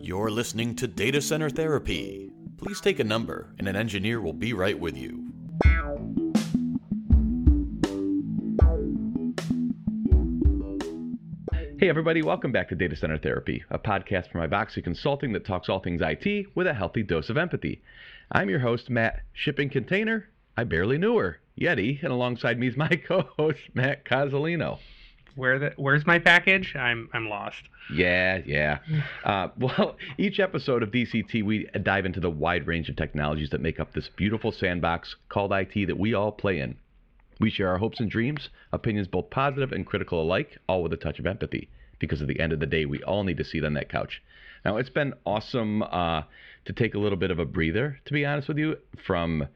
You're listening to Data Center Therapy. Please take a number, and an engineer will be right with you. Hey, everybody, welcome back to Data Center Therapy, a podcast from Ivoxy Consulting that talks all things IT with a healthy dose of empathy. I'm your host, Matt Shipping Container. I barely knew her, Yette, and alongside me is my co host, Matt Cozzolino. Where the where's my package? I'm I'm lost. Yeah, yeah. Uh, well, each episode of DCT, we dive into the wide range of technologies that make up this beautiful sandbox called IT that we all play in. We share our hopes and dreams, opinions both positive and critical alike, all with a touch of empathy. Because at the end of the day, we all need to sit on that couch. Now, it's been awesome uh, to take a little bit of a breather, to be honest with you, from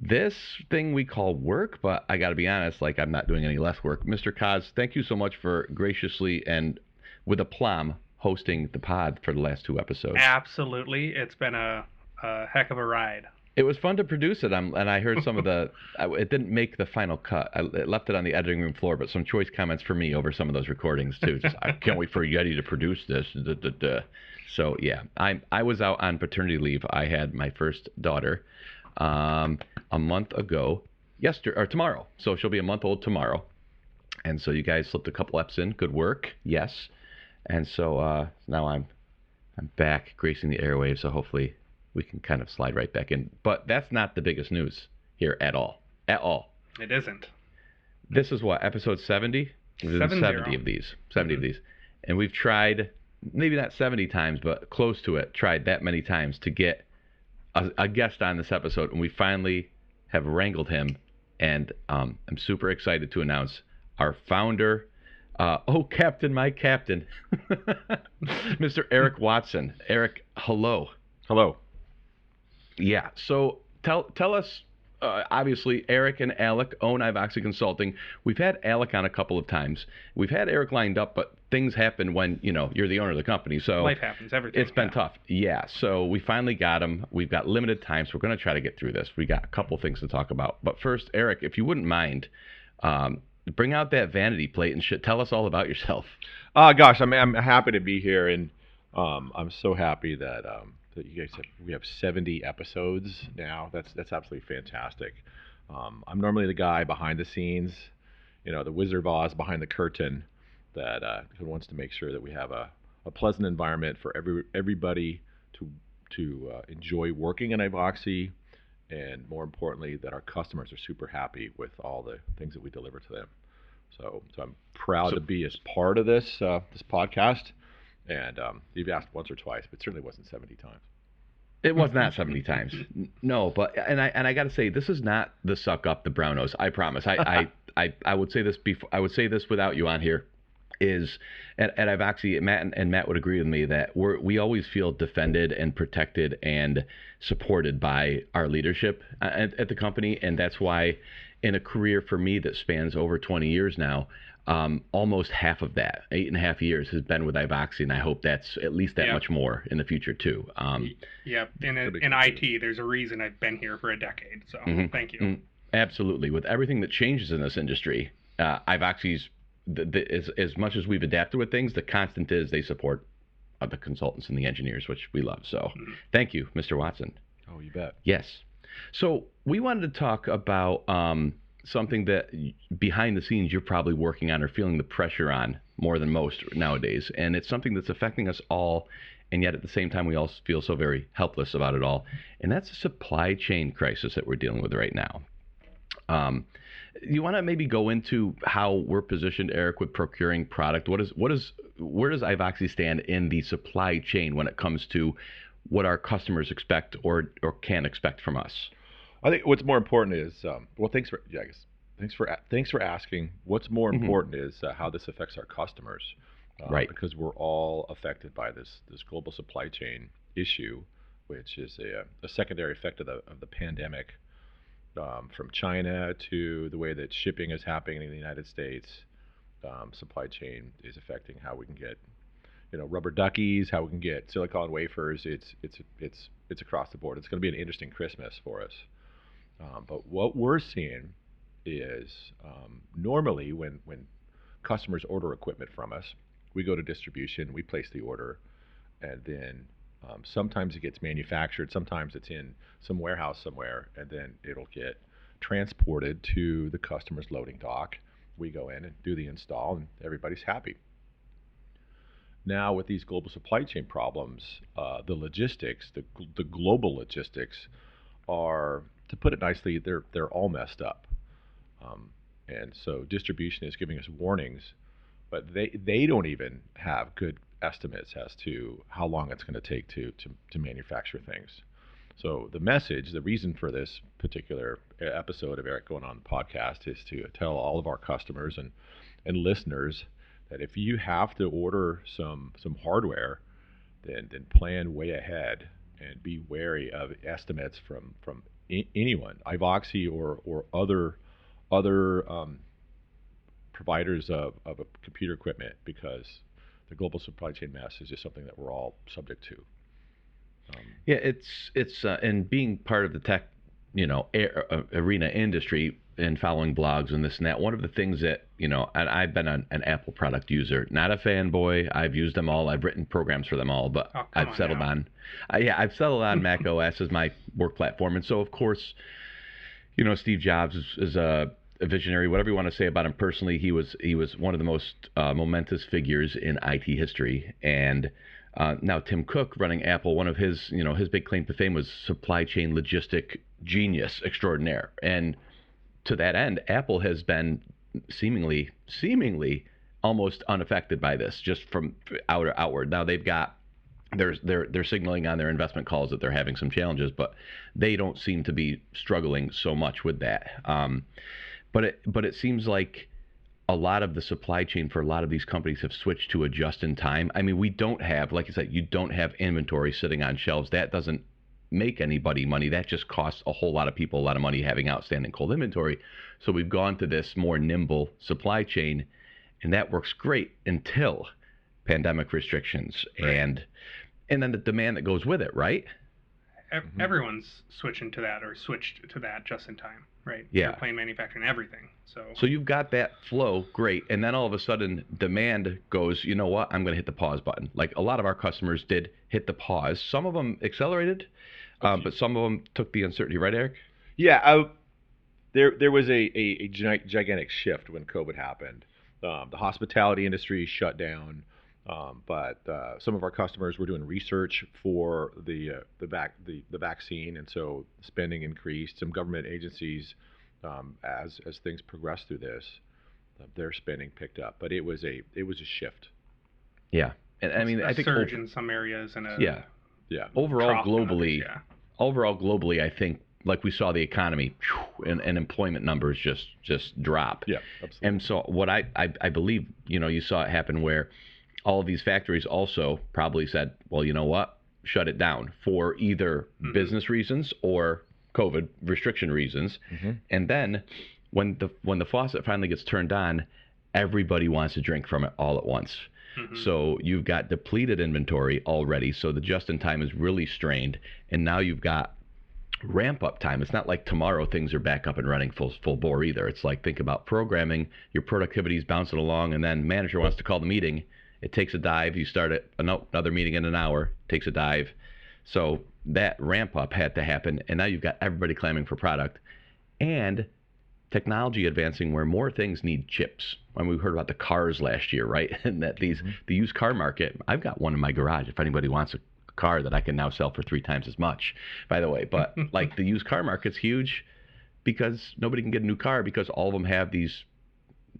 this thing we call work, but I got to be honest, like I'm not doing any less work. Mr. Kaz, thank you so much for graciously and with aplomb hosting the pod for the last two episodes. Absolutely, it's been a, a heck of a ride. It was fun to produce it, I'm, and I heard some of the. It didn't make the final cut. I it left it on the editing room floor, but some choice comments for me over some of those recordings too. Just, I can't wait for Yette to produce this. duh, duh, duh." So yeah, I I was out on paternity leave. I had my first daughter um, a month ago, yesterday or tomorrow. So she'll be a month old tomorrow. And so you guys slipped a couple eps in. Good work. Yes. And so uh, now I'm I'm back gracing the airwaves. So hopefully we can kind of slide right back in. But that's not the biggest news here at all. At all. It isn't. This is what episode 70. Seven 70 zero. of these. 70 of Mhm. these, and we've tried maybe not 70 times, but close to it. Tried that many times to get a, a guest on this episode, and we finally have wrangled him. And um, I'm super excited to announce our founder. Uh, oh, Captain, my Captain, Mr. Eric Watson. Eric, hello. Hello. Yeah. So tell tell us. Uh, obviously, Eric and Alec own Ivoxy Consulting. We've had Alec on a couple of times. We've had Eric lined up, but things happen when you know you're the owner of the company. So Life happens. Everything. it's been yeah. tough. Yeah. So we finally got him. We've got limited time, so we're going to try to get through this. We got a couple things to talk about. But first, Eric, if you wouldn't mind, um, bring out that vanity plate and shit. Tell us all about yourself. Uh, gosh, I'm, I'm happy to be here, and um, I'm so happy that um, that you guys have we have 70 episodes now. That's that's absolutely fantastic. Um, I'm normally the guy behind the scenes, you know, the Wizard of Oz behind the curtain, that uh, who wants to make sure that we have a, a pleasant environment for every everybody to to uh, enjoy working in Ivoxy, and more importantly, that our customers are super happy with all the things that we deliver to them. So, so I'm proud So- to be as part of this uh, this podcast. And um, you've asked once or twice, but certainly wasn't 70 times. It was not 70 times. No, but and I and I got to say this is not the suck up the brownos. I promise. I I, I I would say this before I would say this without you on here is and, and I've actually Matt and, and Matt would agree with me that we're we always feel defended and protected and supported by our leadership at, at the company and that's why in a career for me that spans over 20 years now um, almost half of that eight and a half years has been with Ivoxy and I hope that's at least that Yeah. much more in the future too um, Yep. In, That'd in. IT, there's a reason I've been here for a decade. So Mhm. thank you. Mm, Absolutely. With everything that changes in this industry, uh, I've the, the, as, as much as we've adapted with things, the constant is they support uh, the consultants and the engineers, which we love. So Mhm. thank you, Mr. Watson. Oh, you bet. Yes. So we wanted to talk about um, something that behind the scenes you're probably working on or feeling the pressure on more than most nowadays. And it's something that's affecting us all. And yet at the same time, we all feel so very helpless about it all. And that's the supply chain crisis that we're dealing with right now. Um, you want to maybe go into how we're positioned, Eric, with procuring product? What is what is where does Ivoxy stand in the supply chain when it comes to what our customers expect or or can expect from us? I think what's more important is um, well, thanks for yeah, I guess, thanks for thanks for asking. What's more Mhm. important is uh, how this affects our customers, uh, Right. Because we're all affected by this this global supply chain issue, which is a, a secondary effect of the of the pandemic, um, from China to the way that shipping is happening in the United States. Um, supply chain is affecting how we can get, you know, rubber duckies, how we can get silicon wafers. It's it's it's it's across the board. It's going to be an interesting Christmas for us. Um, but what we're seeing is um, normally when when customers order equipment from us, we go to distribution, we place the order, and then um, sometimes it gets manufactured, sometimes it's in some warehouse somewhere, and then it'll get transported to the customer's loading dock. We go in and do the install, and everybody's happy. Now, with these global supply chain problems, uh, the logistics, the, the global logistics, are, to put it nicely, they're they're all messed up. Um, and so distribution is giving us warnings, but they they don't even have good estimates as to how long it's going to take to, to to manufacture things. So the message, the reason for this particular episode of Eric going on the podcast is to tell all of our customers and and listeners that if you have to order some some hardware, then then plan way ahead and be wary of estimates from from I- anyone, Ivoxy or or other other um, providers of, of computer equipment because the global supply chain mess is just something that we're all subject to. Um, yeah, it's it's uh, and being part of the tech, you know, air, uh, arena industry and following blogs and this and that. One of the things that you know, and I've been an, an Apple product user, not a fanboy. I've used them all. I've written programs for them all, but oh, I've on settled now. on, uh, yeah, I've settled on Mac OS as my work platform, and so of course, you know, Steve Jobs is, is a a visionary, whatever you want to say about him personally, he was he was one of the most uh, momentous figures in IT history. And uh, now Tim Cook running Apple, one of his you know his big claim to fame was supply chain logistic genius extraordinaire. And to that end, Apple has been seemingly seemingly almost unaffected by this, just from outer outward. Now they've got they're they're they're signaling on their investment calls that they're having some challenges, but they don't seem to be struggling so much with that. Um, but it but it seems like a lot of the supply chain for a lot of these companies have switched to a just in time. I mean, we don't have, like I said, you don't have inventory sitting on shelves. That doesn't make anybody money. That just costs a whole lot of people a lot of money having outstanding cold inventory. So we've gone to this more nimble supply chain, and that works great until pandemic restrictions Right. and and then the demand that goes with it, right? Ev- Mhm. Everyone's switching to that or switched to that just in time, right? Yeah. Airplane manufacturing, everything. So, So you've got that flow, great, and then all of a sudden demand goes. You know what? I'm going to hit the pause button. Like a lot of our customers did hit the pause. Some of them accelerated, um, but some of them took the uncertainty. Right, Eric? Yeah, I, there there was a, a, a gigantic shift when COVID happened. Um, the hospitality industry shut down, um, but uh, some of our customers were doing research for the uh, the vac- the the vaccine, and so spending increased. Some government agencies, um, as as things progressed through this, uh, their spending picked up, but it was a it was a shift. Yeah, and I mean, a I think surge in some areas and a yeah, Yeah, overall trough in others, globally, yeah. overall globally, I think like we saw the economy phew, and, and employment numbers just just drop. yeah, absolutely. And so what I, I I believe, you know, you saw it happen where all of these factories also probably said, well, you know what, shut it down for either Mhm. business reasons or COVID restriction reasons. Mhm. And then when the when the faucet finally gets turned on, everybody wants to drink from it all at once. Mhm. So you've got depleted inventory already. So the just in time is really strained, and now you've got ramp up time. It's not like tomorrow things are back up and running full full bore either. It's like think about programming. Your productivity is bouncing along, and then manager wants to call the meeting. It takes a dive. You start ano- another meeting in an hour. Takes a dive. So that ramp up had to happen, and now you've got everybody clamoring for product, and technology advancing where more things need chips. When we heard about the cars last year, right? And that these Mhm. the used car market. I've got one in my garage. If anybody wants a car that I can now sell for three times as much, by the way. But like the used car market's huge because nobody can get a new car because all of them have these,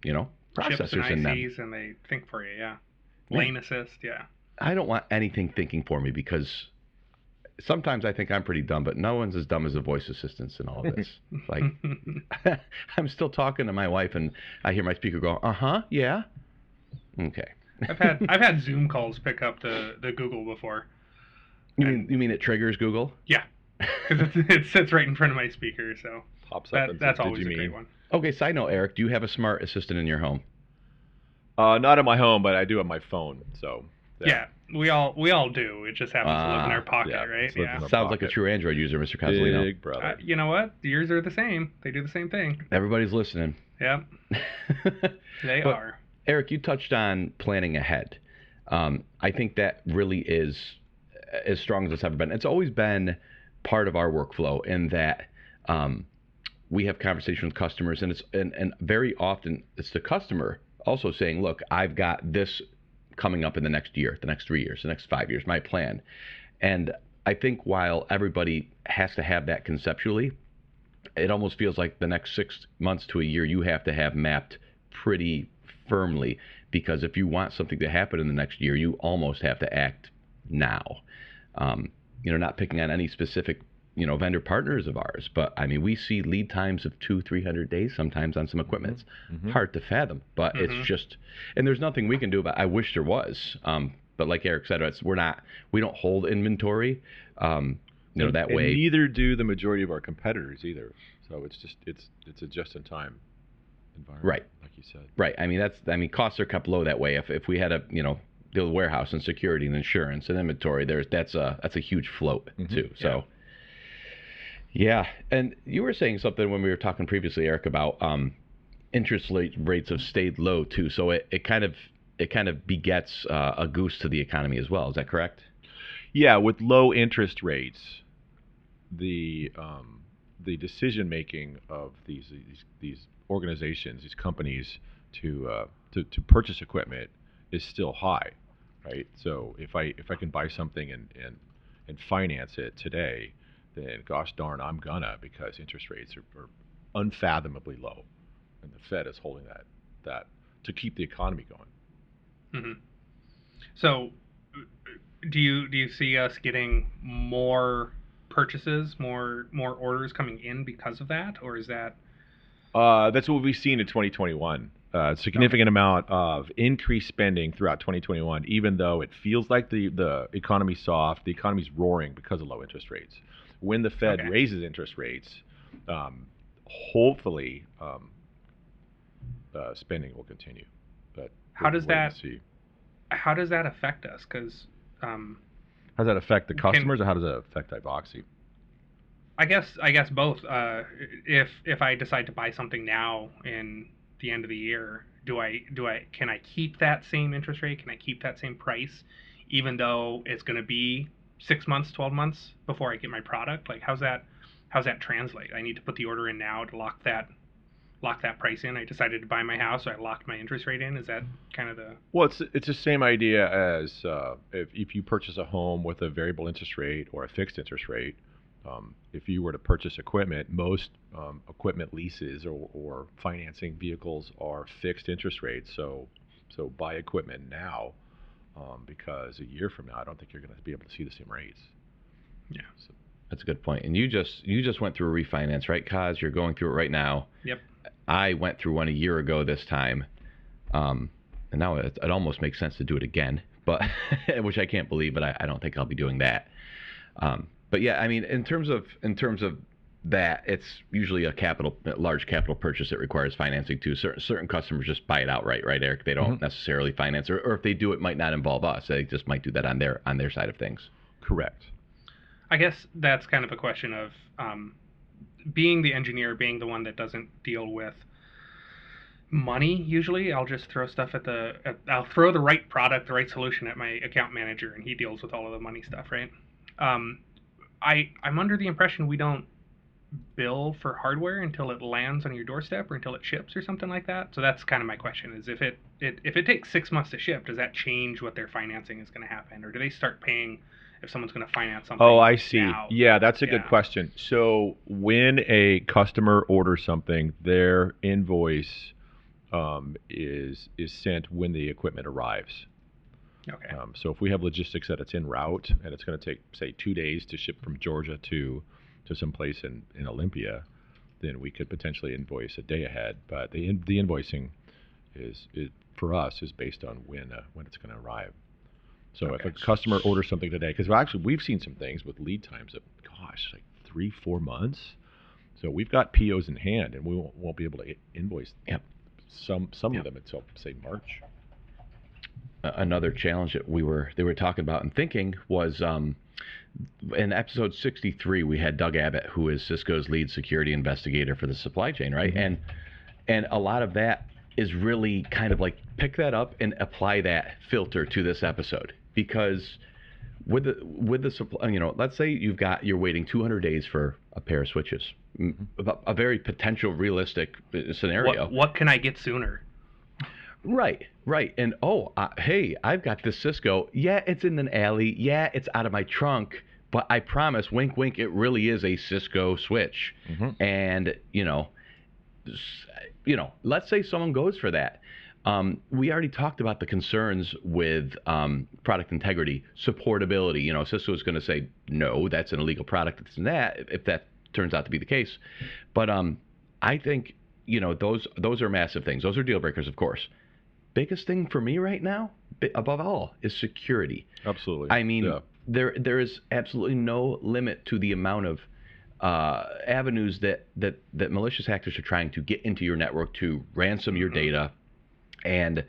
you know, Chips and processors in them. ICs and they think for you, yeah. Yeah. Lane assist, yeah. I don't want anything thinking for me because sometimes I think I'm pretty dumb, but no one's as dumb as the voice assistants in all of this. like I'm still talking to my wife and I hear my speaker go, "Uh huh, yeah, okay." I've had I've had Zoom calls pick up the the Google before you mean you mean it triggers Google? Yeah, because it, it sits right in front of my speaker, so Pops up that, and that's says, always a mean?" great one. Okay, side note, Eric, do you have a smart assistant in your home? Uh, not at my home, but I do have my phone. So that- Yeah, we all we all do. It just happens to live in Ah, our pocket, yeah, right? Yeah. in our Sounds like a true Android user, Mr. Cozzolino. Big brother. Uh, you know what? Yours are the same. They do the same thing. Everybody's listening. Yep. they But- are. Eric, you touched on planning ahead. Um, I think that really is as strong as it's ever been. It's always been part of our workflow in that um, we have conversations with customers, and it's and, and very often it's the customer also saying, "Look, I've got this coming up in the next year, the next three years, the next five years, my plan." And I think while everybody has to have that conceptually, it almost feels like the next six months to a year you have to have mapped pretty firmly because if you want something to happen in the next year, you almost have to act now. Um, you know, not picking on any specific you know vendor partners of ours, but I mean we see lead times of two, three hundred days sometimes on some equipment. It's Mhm. hard to fathom, but Mhm. it's just and there's nothing we can do about. it. I wish there was, um, but like Eric said, it's, we're not we don't hold inventory. Um, you know And- that way. neither do the majority of our competitors either. So it's just it's it's a just in time environment, Right. Like you said. Right. I mean, that's. I mean, costs are kept low that way. If if we had a you know the warehouse and security and insurance and inventory, there's that's a that's a huge float Mhm. too. So. Yeah, and you were saying something when we were talking previously, Eric, about um, interest rate, rates have stayed low too. So it, it kind of it kind of begets uh, a goose to the economy as well. Is that correct? Yeah, with low interest rates, the um, the decision making of these, these these organizations, these companies to, uh, to to purchase equipment is still high, right? So if I if I can buy something and and and finance it today, then gosh darn, I'm gonna because interest rates are, are unfathomably low, and the Fed is holding that that to keep the economy going. hmm So, do you do you see us getting more purchases, more more orders coming in because of that, or is that Uh, that's what we've seen in 2021. Uh, a significant amount of increased spending throughout 2021, even though it feels like the, the economy's soft, the economy's roaring because of low interest rates. When the Fed Okay. raises interest rates, um, hopefully um, uh, spending will continue. But How does that- how does that affect us? Because um, How does that affect the Can- customers, or how does that affect Ivoxy? I guess I guess both. Uh, if if I decide to buy something now in the end of the year, do I do I can I keep that same interest rate? Can I keep that same price, even though it's going to be six months, twelve months before I get my product? Like how's that how's that translate? I need to put the order in now to lock that lock that price in. I decided to buy my house, so I locked my interest rate in. Is that kind of the Well, it's it's the same idea as uh, if if you purchase a home with a variable interest rate or a fixed interest rate. Um, if you were to purchase equipment, most um, equipment leases or, or financing vehicles are fixed interest rates. So so buy equipment now um, because a year from now, I don't think you're going to be able to see the same rates. Yeah. So, That's a good point. And you just you just went through a refinance, right, Kaz? You're going through it right now. Yep. I went through one a year ago this time, um, and now it, it almost makes sense to do it again. But which I can't believe, but I, I don't think I'll be doing that. Um, but yeah, I mean, in terms of in terms of that, it's usually a capital, a large capital purchase that requires financing too. Certain certain customers just buy it outright, right, Eric? They don't Mhm. necessarily finance, or, or if they do, it might not involve us. They just might do that on their on their side of things. correct. I guess that's kind of a question of um, being the engineer, being the one that doesn't deal with money. Usually, I'll just throw stuff at the, at, I'll throw the right product, the right solution at my account manager, and he deals with all of the money stuff, right? Um, I I'm under the impression we don't bill for hardware until it lands on your doorstep or until it ships or something like that. So that's kind of my question: is if it, it if it takes six months to ship, does that change what their financing is going to happen, or do they start paying? If someone's going to finance something, Oh, I see. now? Yeah, that's a good question. So when a customer orders something, their invoice um, is is sent when the equipment arrives. Okay. Um, so if we have logistics that it's en route and it's going to take say two days to ship from Georgia to to some place in, in Olympia, then we could potentially invoice a day ahead. But the in, the invoicing is, is for us is based on when uh, when it's going to arrive. So if a customer orders something today, because actually we've seen some things with lead times of gosh like three four months. So we've got POs in hand and we won't, won't be able to invoice Yep. some some Yep. of them until say March. another challenge that we were they were talking about and thinking was um, in episode 63 we had Doug Abbott who is Cisco's lead security investigator for the supply chain, right? Mhm. And and a lot of that is really kind of like pick that up and apply that filter to this episode because with the with the supply, you know, let's say you've got you're waiting 200 days for a pair of switches, a very potential realistic uh, scenario. What, what can I get sooner? Right, right. And oh, uh, hey, I've got this Cisco. Yeah, it's in an alley. Yeah, it's out of my trunk. But I promise, wink, wink, it really is a Cisco switch. Mhm. And you know, you know, let's say someone goes for that. Um, we already talked about the concerns with um, product integrity, supportability. You know, Cisco is going to say no, that's an illegal product. It's that if that turns out to be the case. But um, I think you know those those are massive things. Those are deal breakers, of course. Biggest thing for me right now, above all, is security. Absolutely. I mean, Yeah. there there is absolutely no limit to the amount of uh, avenues that, that that malicious hackers are trying to get into your network to ransom your Mhm. data. And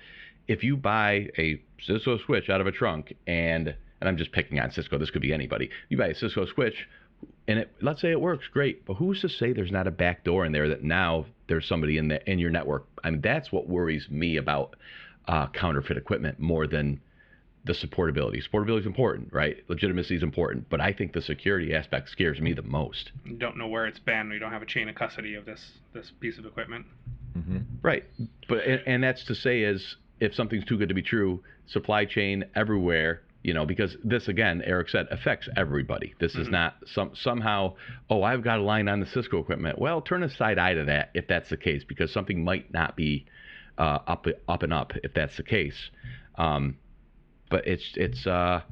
if you buy a Cisco switch out of a trunk, and and I'm just picking on Cisco, this could be anybody. You buy a Cisco switch, and it, let's say it works great, but who's to say there's not a back door in there that now there's somebody in the in your network? I mean, that's what worries me about uh, counterfeit equipment more than the supportability. Supportability is important, right? Legitimacy is important, but I think the security aspect scares me the most. You don't know where it's been. We don't have a chain of custody of this this piece of equipment. Mhm. Right. But and, and that's to say is if something's too good to be true, supply chain everywhere, you know, because this again, Eric said, affects everybody. This is Mhm. not some somehow, oh, I've got a line on the Cisco equipment. Well, turn a side eye to that if that's the case, because something might not be uh, up up and up if that's the case. Um, but it's it's uh,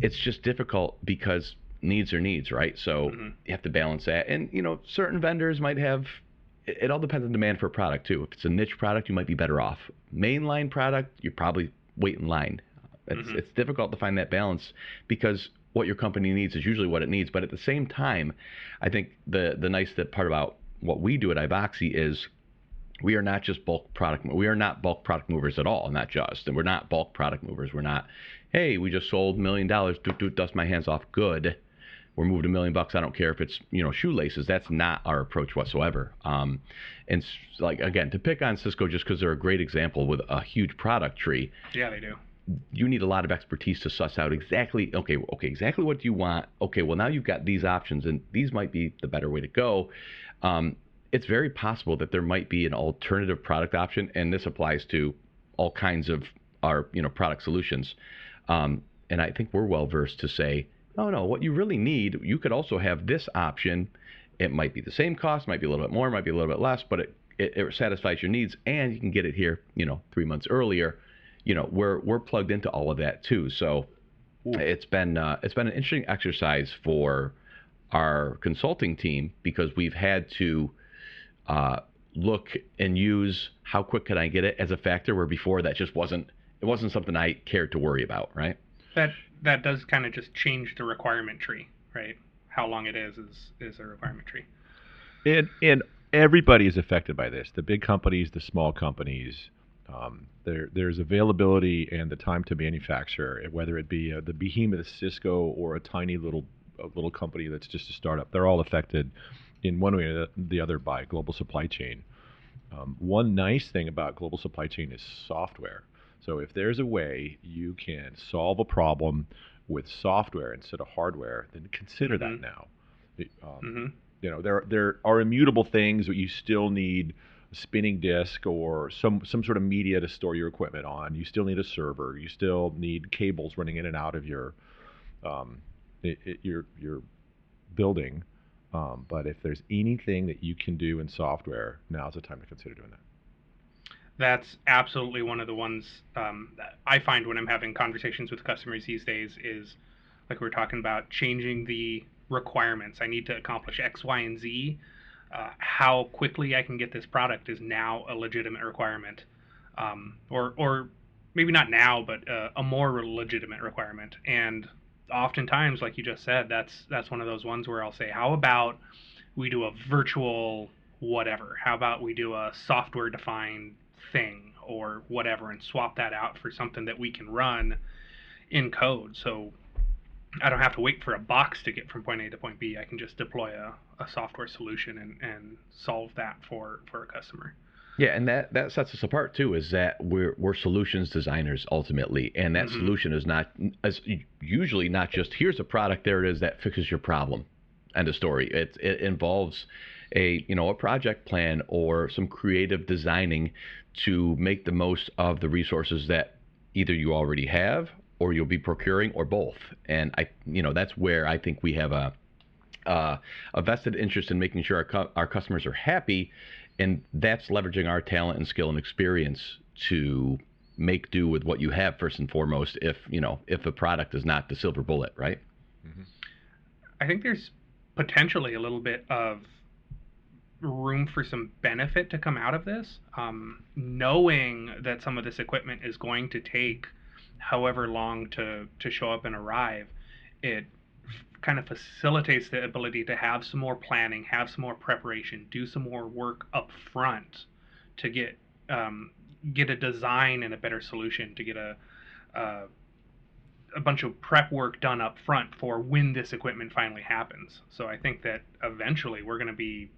it's just difficult because needs are needs, right? So Mhm. you have to balance that. And you know, certain vendors might have. It, it all depends on demand for a product too. If it's a niche product, you might be better off. Mainline product, you probably wait in line. It's Mhm. it's difficult to find that balance because what your company needs is usually what it needs. But at the same time, I think the the nice that part about what we do at Ivoxy is we are not just bulk product. We are not bulk product movers at all. Not just, and we're not bulk product movers. We're not. Hey, we just sold a million dollars. Do do dust my hands off. Good. We're moved a million bucks. I don't care if it's you know shoelaces. That's not our approach whatsoever. Um, and like again, to pick on Cisco just because they're a great example with a huge product tree Yeah, they do. You need a lot of expertise to suss out exactly okay okay exactly what do you want? Okay well now you've got these options and these might be the better way to go. Um, it's very possible that there might be an alternative product option and this applies to all kinds of our you know product solutions. Um, and i think we're well versed to say no no what you really need you could also have this option. It might be the same cost might be a little bit more might be a little bit less but it, it, it satisfies your needs and you can get it here you know three months earlier you know we're we're plugged into all of that too so it's been uh, it's been an interesting exercise for our consulting team because we've had to uh, look and use how quick can I get it as a factor where before that just wasn't it wasn't something I cared to worry about right That that does kind of just change the requirement tree, right? How long it is is is a requirement tree. And and everybody is affected by this. The big companies, the small companies. Um, there there's availability and the time to manufacture, whether it be uh, the behemoth Cisco or a tiny little a little company that's just a startup. They're all affected in one way or the other by global supply chain. Um, one nice thing about global supply chain is software. So if there's a way you can solve a problem with software instead of hardware, then consider Mhm. that now. Um, hmm you know there there are immutable things that you still need spinning disk or some some sort of media to store your equipment on you still need a server you still need cables running in and out of your um, it, it, your your building um, but if there's anything that you can do in software now's the time to consider doing that That's absolutely one of the ones um, I find when I'm having conversations with customers these days is like we were talking about changing the requirements. I need to accomplish X, Y, and Z. Uh, how quickly I can get this product is now a legitimate requirement, um, or or maybe not now, but uh, a more legitimate requirement. And oftentimes, like you just said, that's that's one of those ones where I'll say, how about we do a virtual whatever? How about we do a software defined thing or whatever and swap that out for something that we can run in code. So I don't have to wait for a box to get from point A to point B. I can just deploy a, a software solution and, and solve that for, for a customer. Yeah, and that, that sets us apart too. Is that we're we're solutions designers ultimately, and that Mhm. solution is not as usually not just here's a product there it is that fixes your problem, end of story. It it involves a you know a project plan or some creative designing to make the most of the resources that either you already have or you'll be procuring or both. And I you know that's where I think we have a uh, a vested interest in making sure our, cu- our customers are happy, and that's leveraging our talent and skill and experience to make do with what you have first and foremost. If you know if the product is not the silver bullet, right? I think there's potentially a little bit of room for some benefit to come out of this. Um, knowing that some of this equipment is going to take however long to, to show up and arrive, it kind of facilitates the ability to have some more planning, have some more preparation, do some more work up front to get um, get a design and a better solution, to get a, a a bunch of prep work done up front for when this equipment finally happens. So I think that eventually we're going to be,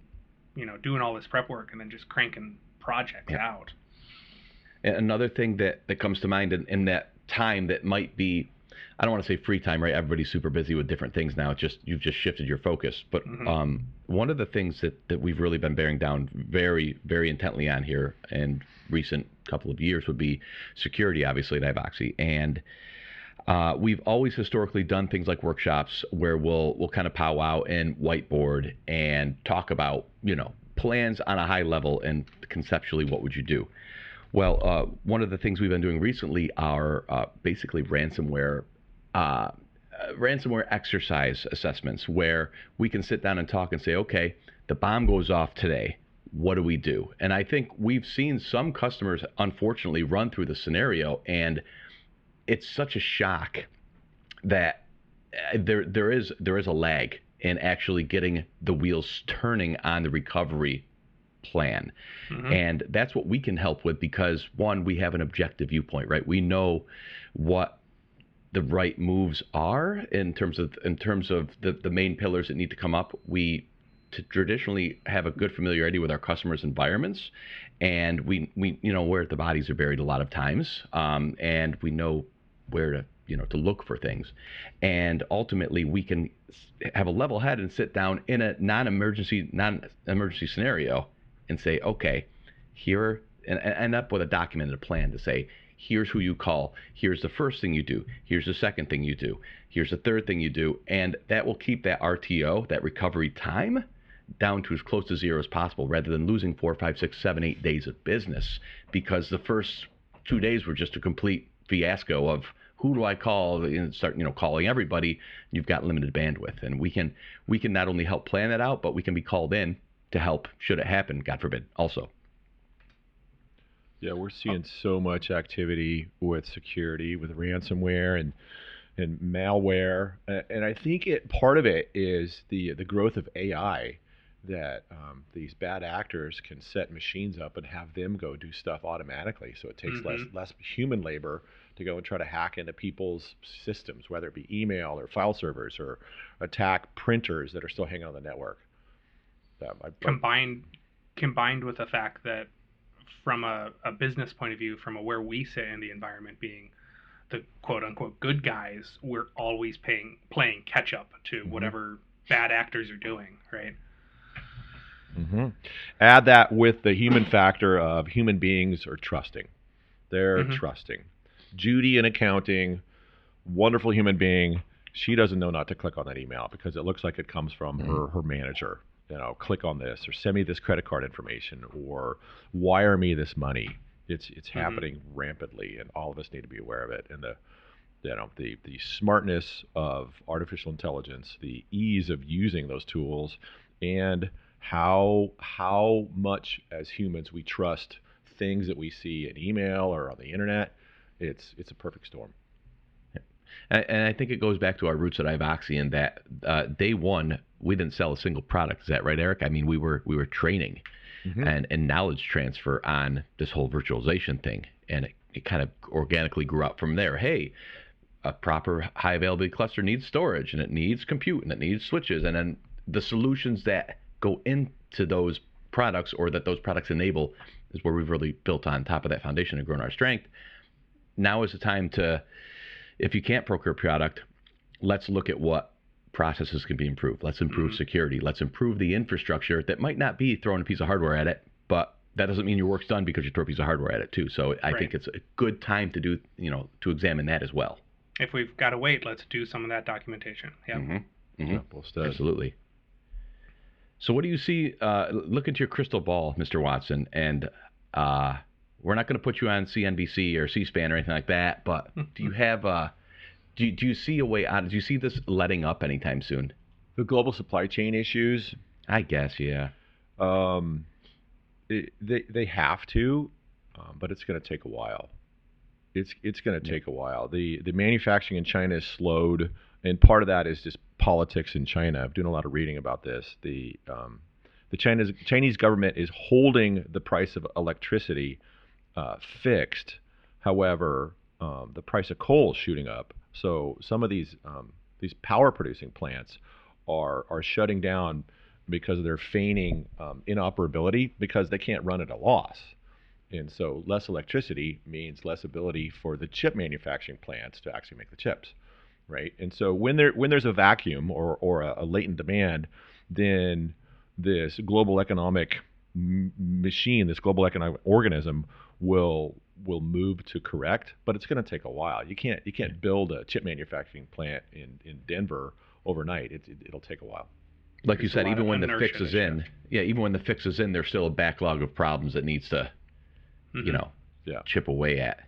you know, doing all this prep work and then just cranking projects Yeah. out. And another thing that, that comes to mind in, in that time that might be, I don't want to say free time, right? Everybody's super busy with different things now. It's just you've just shifted your focus. But Mhm. um, one of the things that, that we've really been bearing down very, very intently on here in recent couple of years would be security, obviously at Ivoxy. And uh, we've always historically done things like workshops where we'll we'll kind of powwow and whiteboard and talk about you know plans on a high level and conceptually what would you do. Well, uh, one of the things we've been doing recently are uh, basically ransomware. Uh, uh, ransomware exercise assessments where we can sit down and talk and say, okay, the bomb goes off today. What do we do? And I think we've seen some customers, unfortunately, run through the scenario, and it's such a shock that uh, there there is there is a lag in actually getting the wheels turning on the recovery plan. Mhm. And that's what we can help with because one, we have an objective viewpoint, right? We know what the right moves are in terms of in terms of the, the main pillars that need to come up. We to traditionally have a good familiarity with our customers' environments, and we we you know where the bodies are buried a lot of times, um, and we know where to you know to look for things, and ultimately we can have a level head and sit down in a non-emergency non-emergency scenario and say, okay, here and, and end up with a documented plan to say, here's who you call, here's the first thing you do, here's the second thing you do, here's the third thing you do, and that will keep that RTO, that recovery time, down to as close to zero as possible, rather than losing four, five, six, seven, eight days of business because the first two days were just a complete fiasco of who do I call and start you know calling everybody. You've got limited bandwidth, and we can we can not only help plan that out, but we can be called in to help should it happen, God forbid, also. Yeah, we're seeing so much activity with security, with ransomware and and malware, and I think it part of it is the the growth of AI that um, these bad actors can set machines up and have them go do stuff automatically. So it takes less Mhm. less human labor to go and try to hack into people's systems, whether it be email or file servers or attack printers that are still hanging on the network. Yeah, I- I- combined combined with the fact that from a, a business point of view from a where we sit in the environment being the quote unquote good guys we're always paying playing catch up to Mhm. whatever bad actors are doing right hmm Add that with the human factor of human beings are trusting. They're Mhm. trusting. Judy in accounting, wonderful human being. She doesn't know not to click on that email because it looks like it comes from her her manager. You know, click on this or send me this credit card information or wire me this money. It's it's Mhm. happening rampantly, and all of us need to be aware of it. And the you know the the smartness of artificial intelligence, the ease of using those tools, and how how much as humans we trust things that we see in email or on the internet. It's it's a perfect storm. And, and I think it goes back to our roots at Ivoxy in that uh, day one we didn't sell a single product. Is that right, Eric? I mean, we were we were training, Mhm. and, and knowledge transfer on this whole virtualization thing. And it, it kind of organically grew up from there. Hey, a proper high availability cluster needs storage and it needs compute and it needs switches. And then the solutions that go into those products or that those products enable is where we've really built on top of that foundation and grown our strength. Now is the time to, if you can't procure a product, let's look at what processes can be improved. Let's improve Mhm. security. Let's improve the infrastructure that might not be throwing a piece of hardware at it, but that doesn't mean your work's done because you throw a piece of hardware at it too. So I Right. think it's a good time to do, you know, to examine that as well. If we've got to wait, let's do some of that documentation. Yeah. Mhm. Mhm. Yeah. Absolutely. So, what do you see? Uh, look into your crystal ball, Mr. Watson, and uh, we're not going to put you on CNBC or C-SPAN or anything like that. But do you have uh, do you, do you see a way out? Do you see this letting up anytime soon? The global supply chain issues, I guess, yeah. um, it, they they have to, um, but it's going to take a while. It's it's going to take a while. The the manufacturing in China is slowed, and part of that is just politics in China. I'm doing a lot of reading about this. The um, the Chinese Chinese government is holding the price of electricity uh, fixed. However, um, the price of coal is shooting up. So some of these um, these power producing plants are are shutting down because they're feigning um, inoperability because they can't run at a loss. And so less electricity means less ability for the chip manufacturing plants to actually make the chips, right? And so when there when there's a vacuum or or a, a latent demand, then this global economic machine, this global economic organism will will move to correct, but it's going to take a while. You can't you can't build a chip manufacturing plant in in Denver overnight. It, it, it'll take a while. Like you There's a said, even when the fix is in, shift. yeah, even when the fix is in, there's still a backlog of problems that needs to, Mhm. you know, Yeah. chip away at.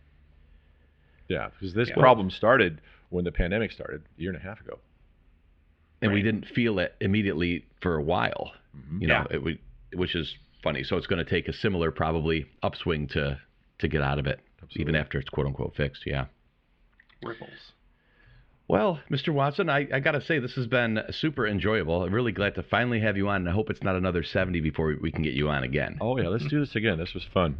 Yeah, because this Yeah. problem started when the pandemic started a year and a half ago. And we didn't feel it immediately for a while. Mhm. you know, Yeah. it would, which is funny. So it's going to take a similar probably upswing to to get out of it, even after it's quote unquote fixed. Yeah. Ripples. Well, Mr. Watson, I, I got to say this has been super enjoyable. I'm really glad to finally have you on, and I hope it's not another 70 before we, we can get you on again. Oh yeah, let's do this again. This was fun.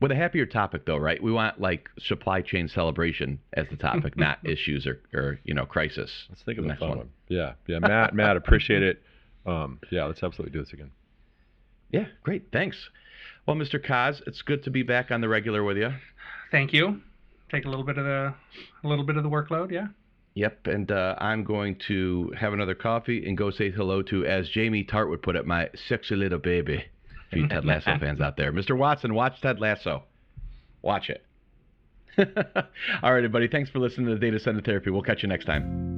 With a happier topic, though, right? We want like supply chain celebration as the topic, not issues or, or you know crisis. Let's think of The a next fun one. one. Yeah, yeah. Matt, Matt, appreciate it. Um, yeah, let's absolutely do this again. Yeah, great. Thanks. Well, Mr. Kaz, it's good to be back on the regular with you. Thank you. Take a little bit of the a little bit of the workload. Yeah. Yep, and uh, I'm going to have another coffee and go say hello to, as Jamie Tartt would put it, my sexy little baby. For you Ted Lasso fans out there, Mr. Watson, watch Ted Lasso. Watch it. All right, everybody. Thanks for listening to the Data Center Therapy. We'll catch you next time.